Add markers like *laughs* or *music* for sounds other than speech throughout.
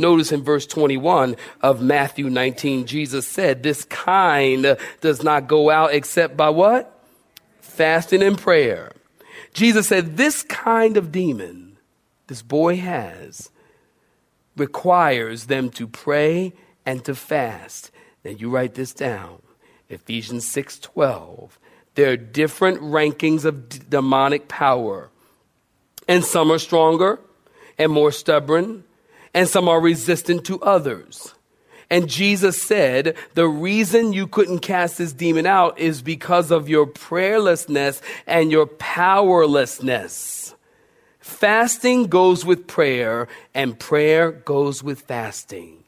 Notice in verse 21 of Matthew 19, Jesus said, This kind does not go out except by what? Fasting and prayer. Jesus said, This kind of demon this boy has requires them to pray and to fast. Now you write this down. Ephesians 6:12. There are different rankings of d- demonic power. And some are stronger and more stubborn, and some are resistant to others. And Jesus said, the reason you couldn't cast this demon out is because of your prayerlessness and your powerlessness. Fasting goes with prayer, and prayer goes with fasting.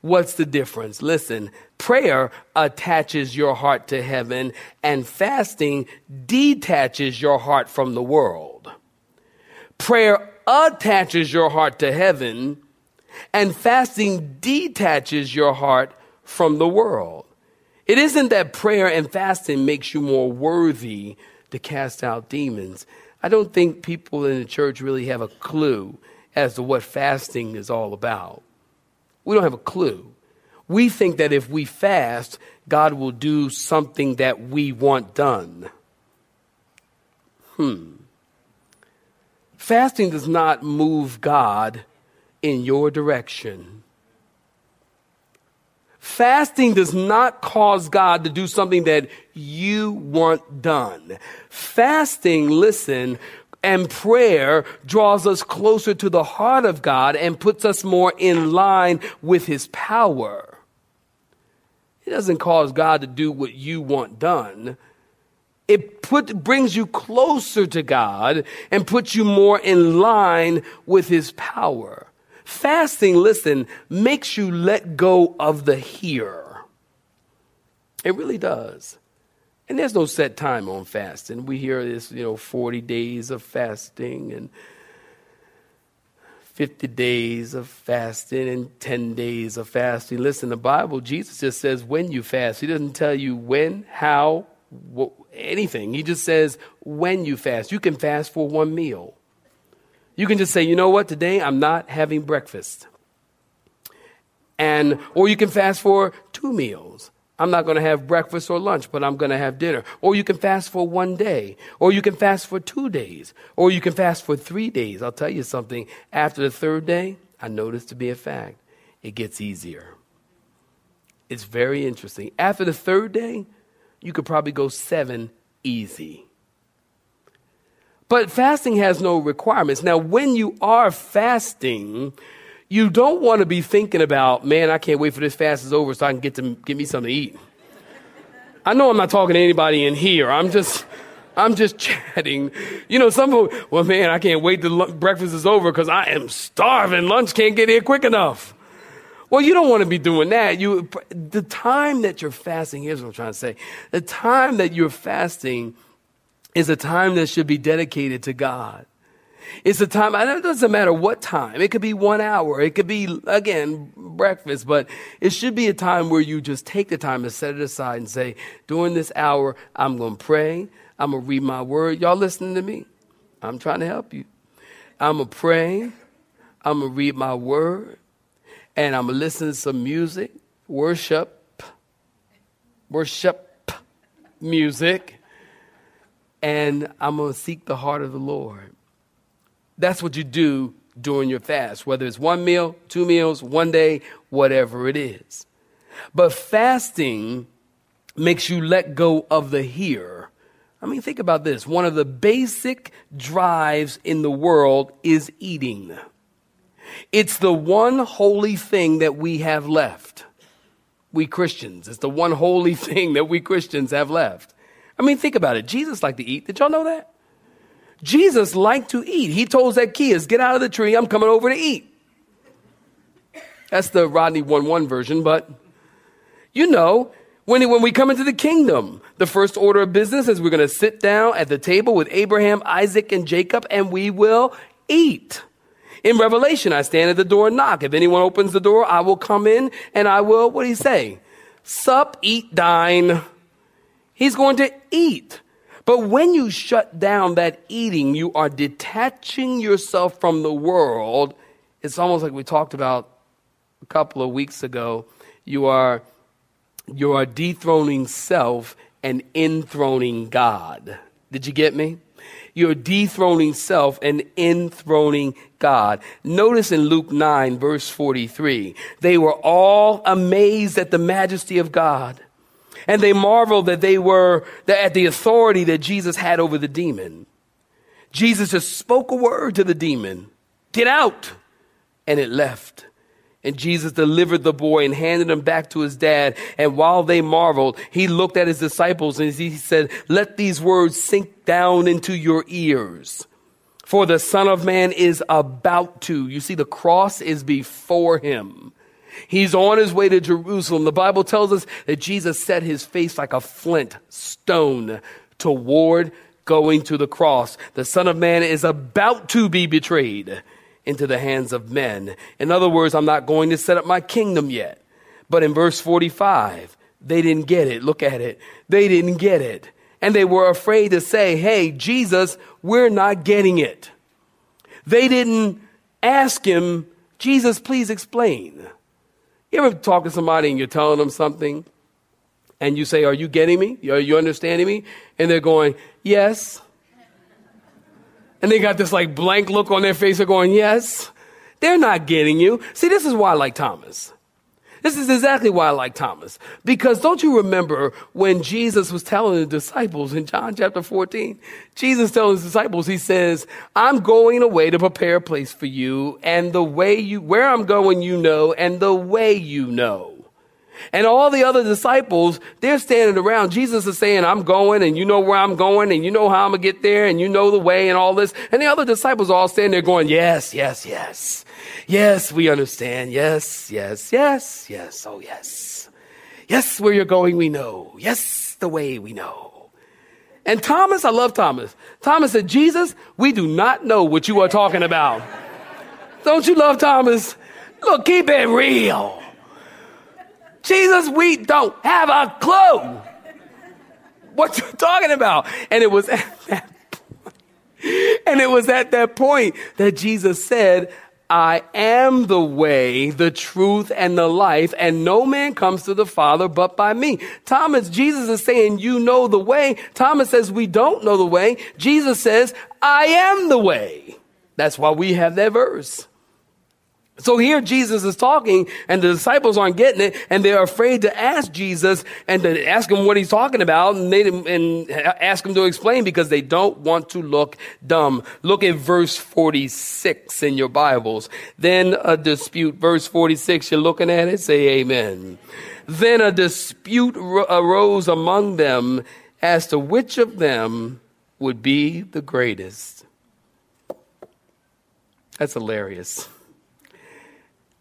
What's the difference? Listen, prayer attaches your heart to heaven, and fasting detaches your heart from the world. Prayer attaches your heart to heaven, and fasting detaches your heart from the world. It isn't that prayer and fasting makes you more worthy to cast out demons. I don't think people in the church really have a clue as to what fasting is all about. We don't have a clue. We think that if we fast, God will do something that we want done. Hmm. Fasting does not move God in your direction. Fasting does not cause God to do something that you want done. Fasting, listen, and prayer draws us closer to the heart of God and puts us more in line with His power. It doesn't cause God to do what you want done. It put, brings you closer to God and puts you more in line with His power. Fasting, listen, makes you let go of the here. It really does. And there's no set time on fasting. We hear this, you know, 40 days of fasting and 50 days of fasting and 10 days of fasting. Listen, the Bible, Jesus just says when you fast. He doesn't tell you when, how, anything. He just says when you fast. You can fast for one meal. You can just say, you know what, today I'm not having breakfast. And, or you can fast for two meals. I'm not going to have breakfast or lunch, but I'm going to have dinner. Or you can fast for one day. Or you can fast for two days. Or you can fast for three days. I'll tell you something. After the third day, I noticed to be a fact, it gets easier. It's very interesting. After the third day, you could probably go seven easy. But fasting has no requirements. Now, when you are fasting, you don't want to be thinking about, man, I can't wait for this fast is over so I can get to get me something to eat. I know I'm not talking to anybody in here. I'm just, I'm just *laughs* chatting. You know, some people, well, man, I can't wait till breakfast is over because I am starving. Lunch can't get here quick enough. Well, you don't want to be doing that. You, the time that you're fasting, here's what I'm trying to say. The time that you're fasting is a time that should be dedicated to God. It's a time, it doesn't matter what time. It could be one hour. It could be, again, breakfast, but it should be a time where you just take the time to set it aside and say, during this hour, I'm going to pray. I'm going to read my word. Y'all listening to me? I'm trying to help you. I'm going to pray. I'm going to read my word. And I'm going to listen to some music, worship, worship music and I'm going to seek the heart of the Lord. That's what you do during your fast, whether it's one meal, two meals, one day, whatever it is. But fasting makes you let go of the here. I mean, think about this. One of the basic drives in the world is eating. It's the one holy thing that we have left. We Christians. It's the one holy *laughs* thing that we Christians have left. I mean, think about it. Jesus liked to eat. Did y'all know that? Jesus liked to eat. He told Zacchaeus, Get out of the tree. I'm coming over to eat. That's the Rodney 1 1 version, but you know, when, when we come into the kingdom, the first order of business is we're going to sit down at the table with Abraham, Isaac, and Jacob, and we will eat. In Revelation, I stand at the door and knock. If anyone opens the door, I will come in and I will, what do you say? Sup, eat, dine. He's going to eat. But when you shut down that eating, you are detaching yourself from the world. It's almost like we talked about a couple of weeks ago. You are, you are dethroning self and enthroning God. Did you get me? You're dethroning self and enthroning God. Notice in Luke 9, verse 43, they were all amazed at the majesty of God and they marveled that they were at the authority that Jesus had over the demon. Jesus just spoke a word to the demon, get out, and it left. And Jesus delivered the boy and handed him back to his dad. And while they marveled, he looked at his disciples and he said, Let these words sink down into your ears. For the Son of Man is about to. You see, the cross is before him. He's on his way to Jerusalem. The Bible tells us that Jesus set his face like a flint stone toward going to the cross. The Son of Man is about to be betrayed into the hands of men. In other words, I'm not going to set up my kingdom yet. But in verse 45, they didn't get it. Look at it. They didn't get it. And they were afraid to say, Hey, Jesus, we're not getting it. They didn't ask him, Jesus, please explain. You ever talk to somebody and you're telling them something and you say, Are you getting me? Are you understanding me? And they're going, Yes. And they got this like blank look on their face. They're going, Yes. They're not getting you. See, this is why I like Thomas. This is exactly why I like Thomas. Because don't you remember when Jesus was telling the disciples in John chapter 14? Jesus telling his disciples, he says, I'm going away to prepare a place for you, and the way you, where I'm going, you know, and the way you know. And all the other disciples, they're standing around. Jesus is saying, I'm going and you know where I'm going and you know how I'm going to get there and you know the way and all this. And the other disciples are all standing there going, yes, yes, yes. Yes, we understand. Yes, yes, yes, yes. Oh, yes. Yes, where you're going, we know. Yes, the way we know. And Thomas, I love Thomas. Thomas said, Jesus, we do not know what you are talking about. *laughs* Don't you love Thomas? Look, keep it real. Jesus, we don't have a clue what you're talking about. And it was at that point, and it was at that point that Jesus said, I am the way, the truth, and the life, and no man comes to the Father but by me. Thomas, Jesus is saying, you know the way. Thomas says, we don't know the way. Jesus says, I am the way. That's why we have that verse. So here Jesus is talking and the disciples aren't getting it and they're afraid to ask Jesus and to ask him what he's talking about and, they, and ask him to explain because they don't want to look dumb. Look at verse 46 in your Bibles. Then a dispute, verse 46, you're looking at it, say amen. Then a dispute arose among them as to which of them would be the greatest. That's hilarious.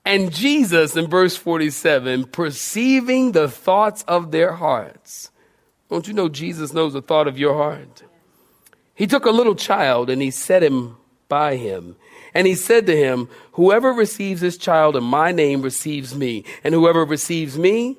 And Jesus, in verse 47, perceiving the thoughts of their hearts. Don't you know Jesus knows the thought of your heart? He took a little child and he set him by him. And he said to him, Whoever receives this child in my name receives me, and whoever receives me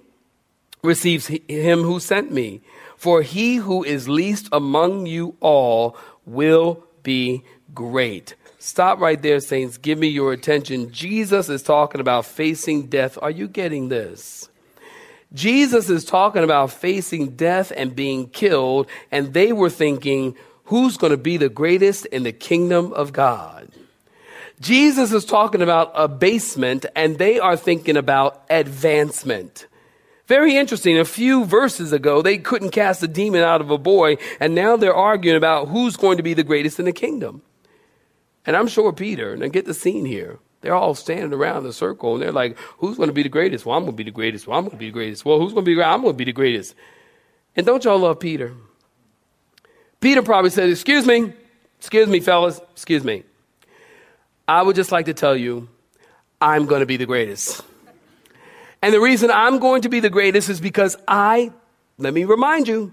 receives him who sent me. For he who is least among you all will be great. Stop right there, saints. Give me your attention. Jesus is talking about facing death. Are you getting this? Jesus is talking about facing death and being killed, and they were thinking, who's going to be the greatest in the kingdom of God? Jesus is talking about abasement, and they are thinking about advancement. Very interesting. A few verses ago, they couldn't cast a demon out of a boy, and now they're arguing about who's going to be the greatest in the kingdom. And I'm sure Peter, and get the scene here. They're all standing around the circle, and they're like, "Who's going to be the greatest? Well, I'm going to be the greatest. Well, I'm going to be the greatest. Well, who's going to be? I'm going to be the greatest." And don't y'all love Peter? Peter probably said, "Excuse me, excuse me, fellas, excuse me. I would just like to tell you, I'm going to be the greatest." And the reason I'm going to be the greatest is because I, let me remind you,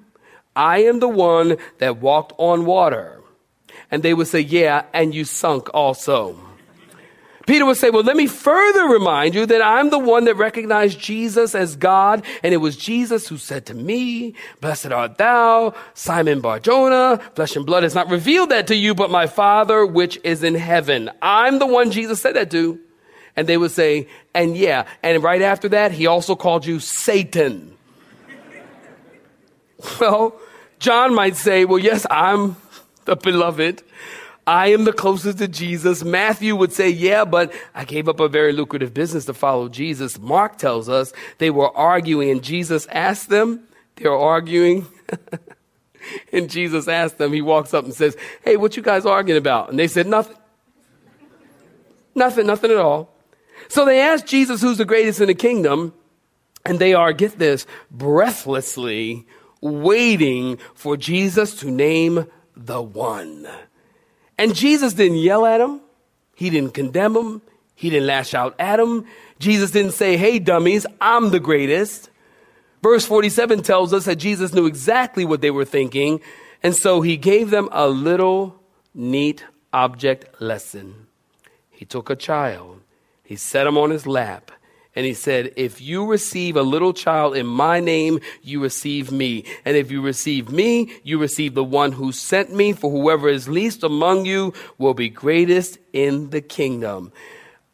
I am the one that walked on water. And they would say, Yeah, and you sunk also. Peter would say, Well, let me further remind you that I'm the one that recognized Jesus as God, and it was Jesus who said to me, Blessed art thou, Simon Barjona, flesh and blood has not revealed that to you, but my Father which is in heaven. I'm the one Jesus said that to. And they would say, and yeah, and right after that, he also called you Satan. *laughs* well, John might say, well, yes, I'm the beloved. I am the closest to Jesus. Matthew would say, yeah, but I gave up a very lucrative business to follow Jesus. Mark tells us they were arguing and Jesus asked them, they were arguing. *laughs* and Jesus asked them, he walks up and says, hey, what you guys arguing about? And they said, nothing. Nothing, nothing at all. So they asked Jesus who's the greatest in the kingdom, and they are, get this, breathlessly waiting for Jesus to name the one. And Jesus didn't yell at him, he didn't condemn him, he didn't lash out at him. Jesus didn't say, Hey, dummies, I'm the greatest. Verse 47 tells us that Jesus knew exactly what they were thinking, and so he gave them a little neat object lesson. He took a child he set him on his lap and he said, If you receive a little child in my name, you receive me. And if you receive me, you receive the one who sent me. For whoever is least among you will be greatest in the kingdom.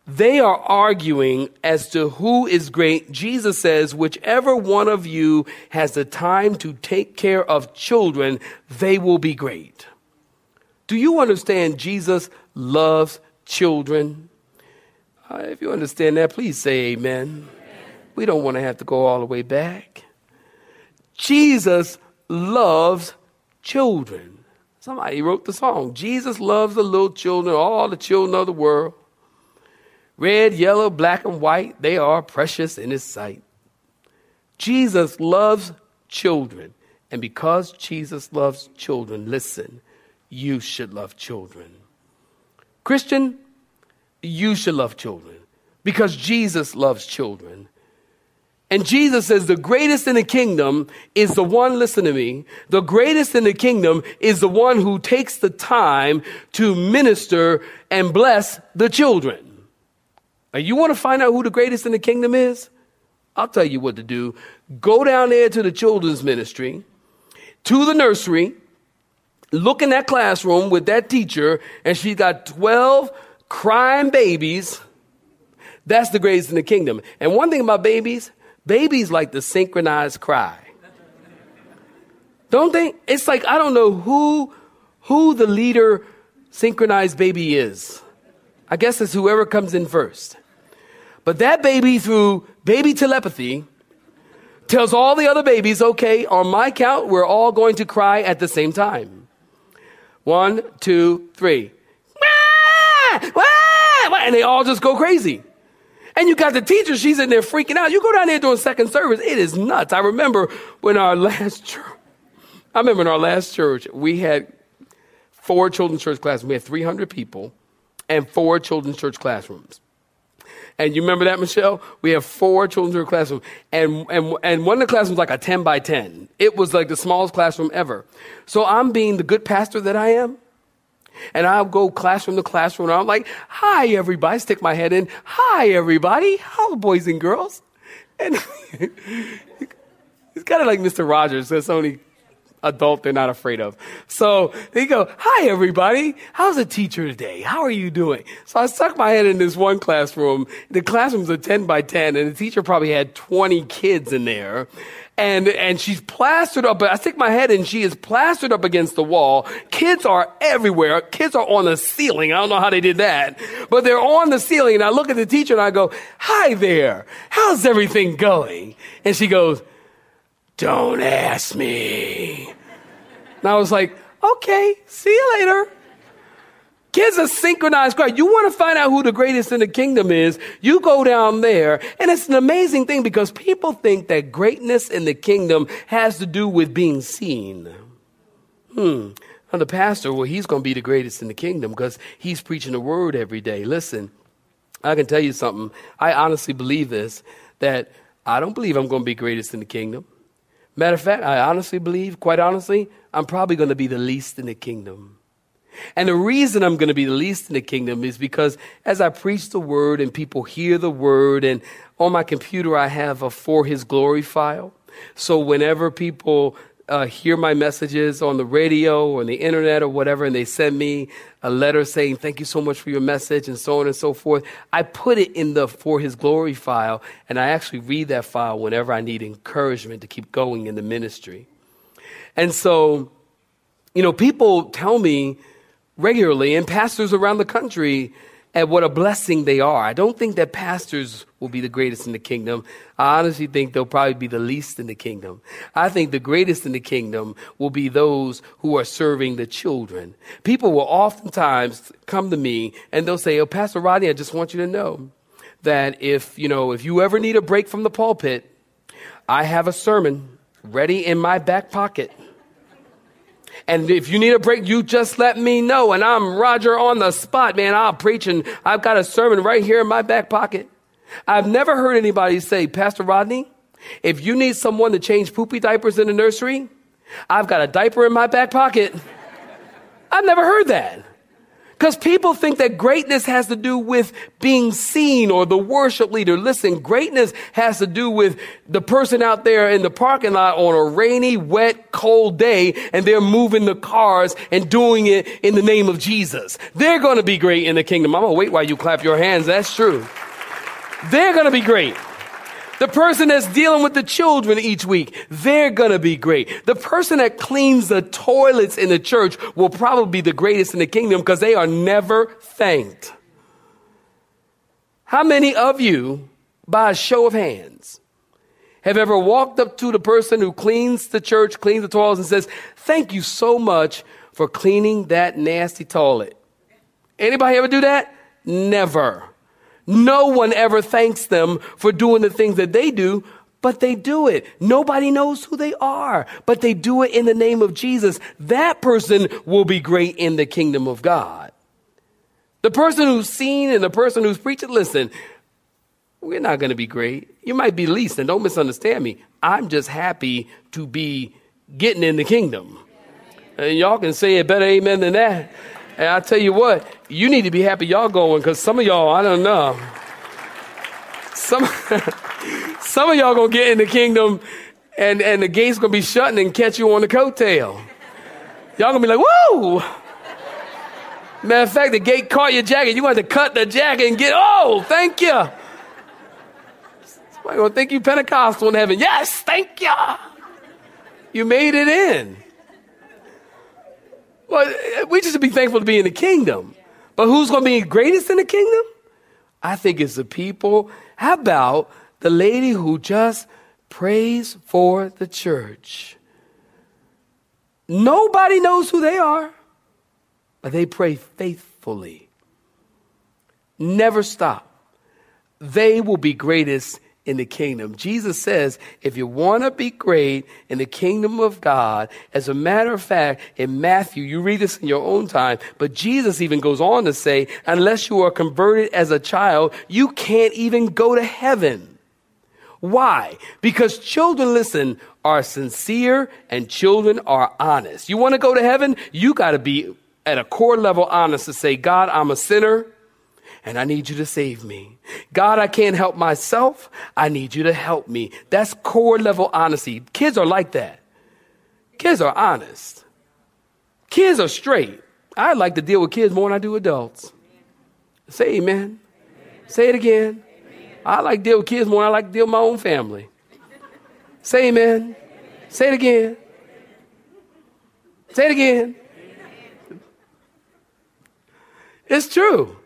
They are arguing as to who is great. Jesus says, whichever one of you has the time to take care of children, they will be great. Do you understand Jesus loves children? Uh, if you understand that, please say amen. amen. We don't want to have to go all the way back. Jesus loves children. Somebody wrote the song. Jesus loves the little children, all the children of the world. Red, yellow, black, and white, they are precious in his sight. Jesus loves children. And because Jesus loves children, listen, you should love children. Christian, you should love children because Jesus loves children. And Jesus says the greatest in the kingdom is the one, listen to me, the greatest in the kingdom is the one who takes the time to minister and bless the children. Now, you want to find out who the greatest in the kingdom is? I'll tell you what to do. Go down there to the children's ministry, to the nursery, look in that classroom with that teacher, and she's got 12 crying babies, that's the greatest in the kingdom. And one thing about babies, babies like the synchronized cry. Don't they? It's like I don't know who who the leader synchronized baby is. I guess it's whoever comes in first. But that baby through baby telepathy tells all the other babies, okay, on my count, we're all going to cry at the same time. One, two, three and they all just go crazy. And you got the teacher, she's in there freaking out. You go down there doing second service, it is nuts. I remember when our *laughs* last church, I remember in our last church, we had four children's church classrooms. We had 300 people and four children's church classrooms. And you remember that, Michelle? We have four children's church classrooms. And, and, and one of the classrooms was like a 10 by 10. It was like the smallest classroom ever. So I'm being the good pastor that I am. And I'll go classroom to classroom and I'm like, hi, everybody. Stick my head in. Hi, everybody. Hello, boys and girls. And *laughs* it's kind of like Mr. Rogers. There's only adult they're not afraid of. So they go, Hi, everybody. How's the teacher today? How are you doing? So I stuck my head in this one classroom. The classroom's a 10 by 10, and the teacher probably had 20 kids in there. And, and she's plastered up. I stick my head in. She is plastered up against the wall. Kids are everywhere. Kids are on the ceiling. I don't know how they did that, but they're on the ceiling. And I look at the teacher and I go, Hi there. How's everything going? And she goes, don't ask me. And I was like, okay, see you later. Kids are synchronized Christ. You want to find out who the greatest in the kingdom is, you go down there. And it's an amazing thing because people think that greatness in the kingdom has to do with being seen. Hmm. Now the pastor, well, he's going to be the greatest in the kingdom because he's preaching the word every day. Listen, I can tell you something. I honestly believe this, that I don't believe I'm going to be greatest in the kingdom. Matter of fact, I honestly believe, quite honestly, I'm probably going to be the least in the kingdom. And the reason I'm going to be the least in the kingdom is because as I preach the word and people hear the word, and on my computer I have a for his glory file. So whenever people uh, hear my messages on the radio or on the internet or whatever, and they send me a letter saying, Thank you so much for your message, and so on and so forth. I put it in the For His Glory file, and I actually read that file whenever I need encouragement to keep going in the ministry. And so, you know, people tell me regularly, and pastors around the country, at what a blessing they are. I don't think that pastors will be the greatest in the kingdom. I honestly think they'll probably be the least in the kingdom. I think the greatest in the kingdom will be those who are serving the children. People will oftentimes come to me and they'll say, Oh, Pastor Rodney, I just want you to know that if, you know, if you ever need a break from the pulpit, I have a sermon ready in my back pocket. And if you need a break, you just let me know. And I'm Roger on the spot, man. I'll preach and I've got a sermon right here in my back pocket. I've never heard anybody say, Pastor Rodney, if you need someone to change poopy diapers in the nursery, I've got a diaper in my back pocket. I've never heard that. Because people think that greatness has to do with being seen or the worship leader. Listen, greatness has to do with the person out there in the parking lot on a rainy, wet, cold day and they're moving the cars and doing it in the name of Jesus. They're going to be great in the kingdom. I'm going to wait while you clap your hands. That's true. They're going to be great. The person that's dealing with the children each week, they're gonna be great. The person that cleans the toilets in the church will probably be the greatest in the kingdom because they are never thanked. How many of you, by a show of hands, have ever walked up to the person who cleans the church, cleans the toilets, and says, Thank you so much for cleaning that nasty toilet? Anybody ever do that? Never. No one ever thanks them for doing the things that they do, but they do it. Nobody knows who they are, but they do it in the name of Jesus. That person will be great in the kingdom of God. The person who's seen and the person who's preaching, listen, we're not going to be great. You might be least, and don't misunderstand me. I'm just happy to be getting in the kingdom. And y'all can say a better amen than that. And I tell you what, you need to be happy y'all going because some of y'all, I don't know. Some, *laughs* some of y'all gonna get in the kingdom and, and the gate's gonna be shutting and catch you on the coattail. Y'all gonna be like, whoa! Matter of fact, the gate caught your jacket. You to cut the jacket and get, oh, thank you. Somebody gonna think you Pentecostal in heaven. Yes, thank you. You made it in. Well, we just be thankful to be in the kingdom. But who's going to be greatest in the kingdom? I think it's the people. How about the lady who just prays for the church? Nobody knows who they are, but they pray faithfully. Never stop. They will be greatest in the kingdom. Jesus says, if you want to be great in the kingdom of God, as a matter of fact, in Matthew, you read this in your own time, but Jesus even goes on to say, unless you are converted as a child, you can't even go to heaven. Why? Because children, listen, are sincere and children are honest. You want to go to heaven? You got to be at a core level honest to say, God, I'm a sinner and I need you to save me. God, I can't help myself. I need you to help me. That's core level honesty. Kids are like that. Kids are honest. Kids are straight. I like to deal with kids more than I do adults. Say amen. amen. Say it again. Amen. I like to deal with kids more than I like to deal with my own family. Say amen. amen. Say it again. Say it again. It's true.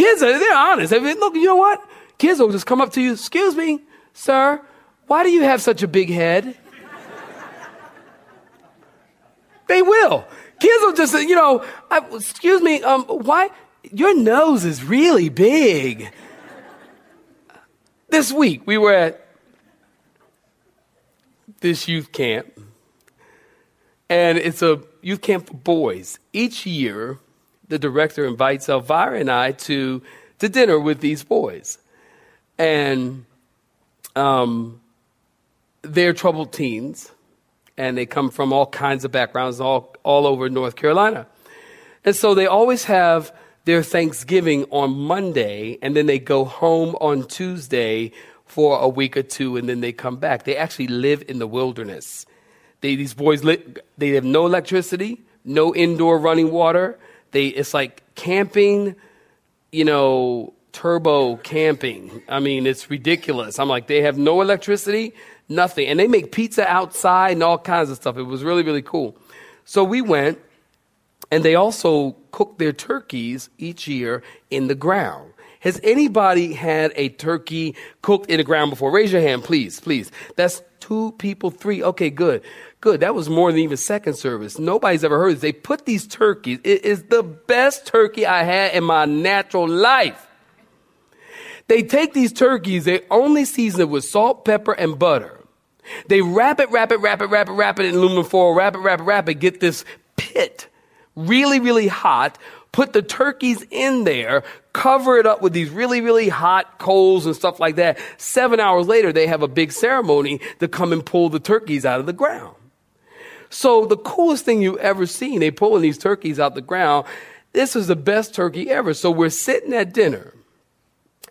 Kids are they're honest. I mean, look, you know what? Kids will just come up to you, excuse me, sir, why do you have such a big head? they will. Kids will just, say, you know, I, excuse me, um, why? Your nose is really big. This week, we were at this youth camp, and it's a youth camp for boys. Each year, the director invites Elvira and I to, to dinner with these boys. And um, they're troubled teens, and they come from all kinds of backgrounds, all, all over North Carolina. And so they always have their Thanksgiving on Monday, and then they go home on Tuesday for a week or two, and then they come back. They actually live in the wilderness. They, these boys, li- they have no electricity, no indoor running water. They, it's like camping, you know, turbo camping. I mean, it's ridiculous. I'm like, they have no electricity, nothing. And they make pizza outside and all kinds of stuff. It was really, really cool. So we went, and they also cook their turkeys each year in the ground. Has anybody had a turkey cooked in the ground before? Raise your hand, please, please. That's two people, three. Okay, good. Good. That was more than even second service. Nobody's ever heard this. They put these turkeys. It is the best turkey I had in my natural life. They take these turkeys, they only season it with salt, pepper, and butter. They wrap it, wrap it, wrap it, wrap it, wrap it in aluminum foil, wrap it, wrap it, wrap it, get this pit really, really hot, put the turkeys in there, cover it up with these really, really hot coals and stuff like that. Seven hours later, they have a big ceremony to come and pull the turkeys out of the ground. So the coolest thing you've ever seen, they pulling these turkeys out the ground. This is the best turkey ever. So we're sitting at dinner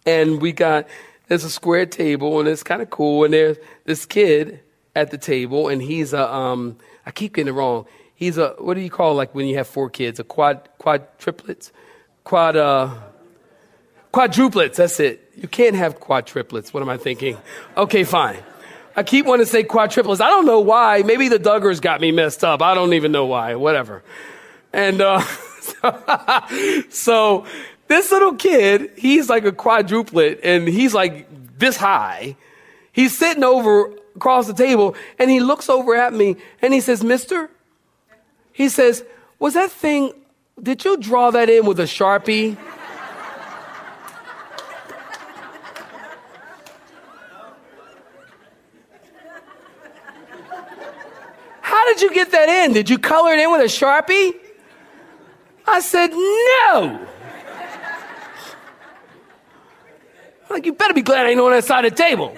and we got there's a square table and it's kind of cool and there's this kid at the table and he's a um I keep getting it wrong. He's a what do you call like when you have four kids? A quad quad triplets? Quad uh quadruplets, that's it. You can't have quadruplets. What am I thinking? Okay, fine. I keep wanting to say quadruplets. I don't know why. Maybe the Duggars got me messed up. I don't even know why. Whatever. And uh, *laughs* so this little kid, he's like a quadruplet and he's like this high. He's sitting over across the table and he looks over at me and he says, Mister, he says, was that thing, did you draw that in with a Sharpie? Did you get that in? Did you color it in with a Sharpie? I said, no. like, you better be glad I ain't on that side of the table.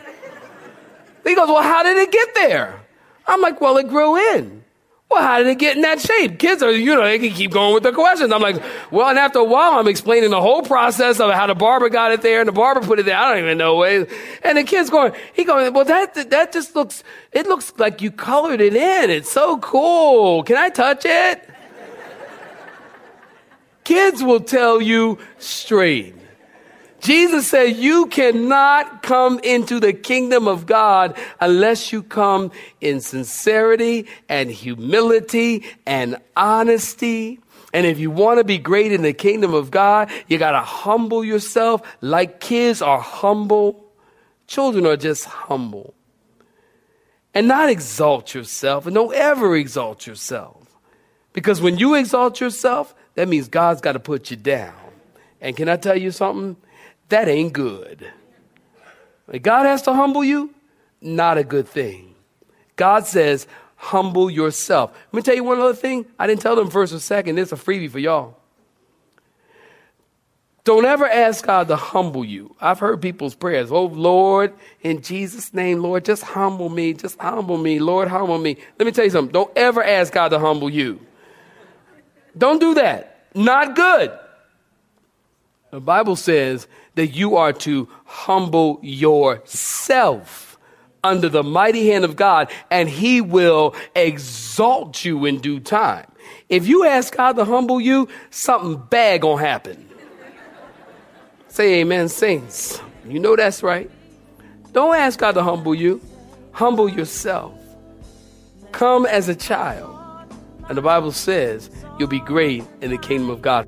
He goes, well, how did it get there? I'm like, well, it grew in. Well, how did it get in that shape? Kids are, you know, they can keep going with the questions. I'm like, well, and after a while, I'm explaining the whole process of how the barber got it there and the barber put it there. I don't even know. And the kid's going, he going, well, that, that just looks, it looks like you colored it in. It's so cool. Can I touch it? Kids will tell you straight. Jesus said, You cannot come into the kingdom of God unless you come in sincerity and humility and honesty. And if you want to be great in the kingdom of God, you got to humble yourself like kids are humble. Children are just humble. And not exalt yourself, and don't ever exalt yourself. Because when you exalt yourself, that means God's got to put you down. And can I tell you something? That ain't good. God has to humble you, not a good thing. God says, humble yourself. Let me tell you one other thing. I didn't tell them first or second. This is a freebie for y'all. Don't ever ask God to humble you. I've heard people's prayers. Oh, Lord, in Jesus' name, Lord, just humble me. Just humble me. Lord, humble me. Let me tell you something. Don't ever ask God to humble you. Don't do that. Not good. The Bible says that you are to humble yourself under the mighty hand of God, and He will exalt you in due time. If you ask God to humble you, something bad gonna happen. Say amen, saints. You know that's right. Don't ask God to humble you. Humble yourself. Come as a child. And the Bible says you'll be great in the kingdom of God.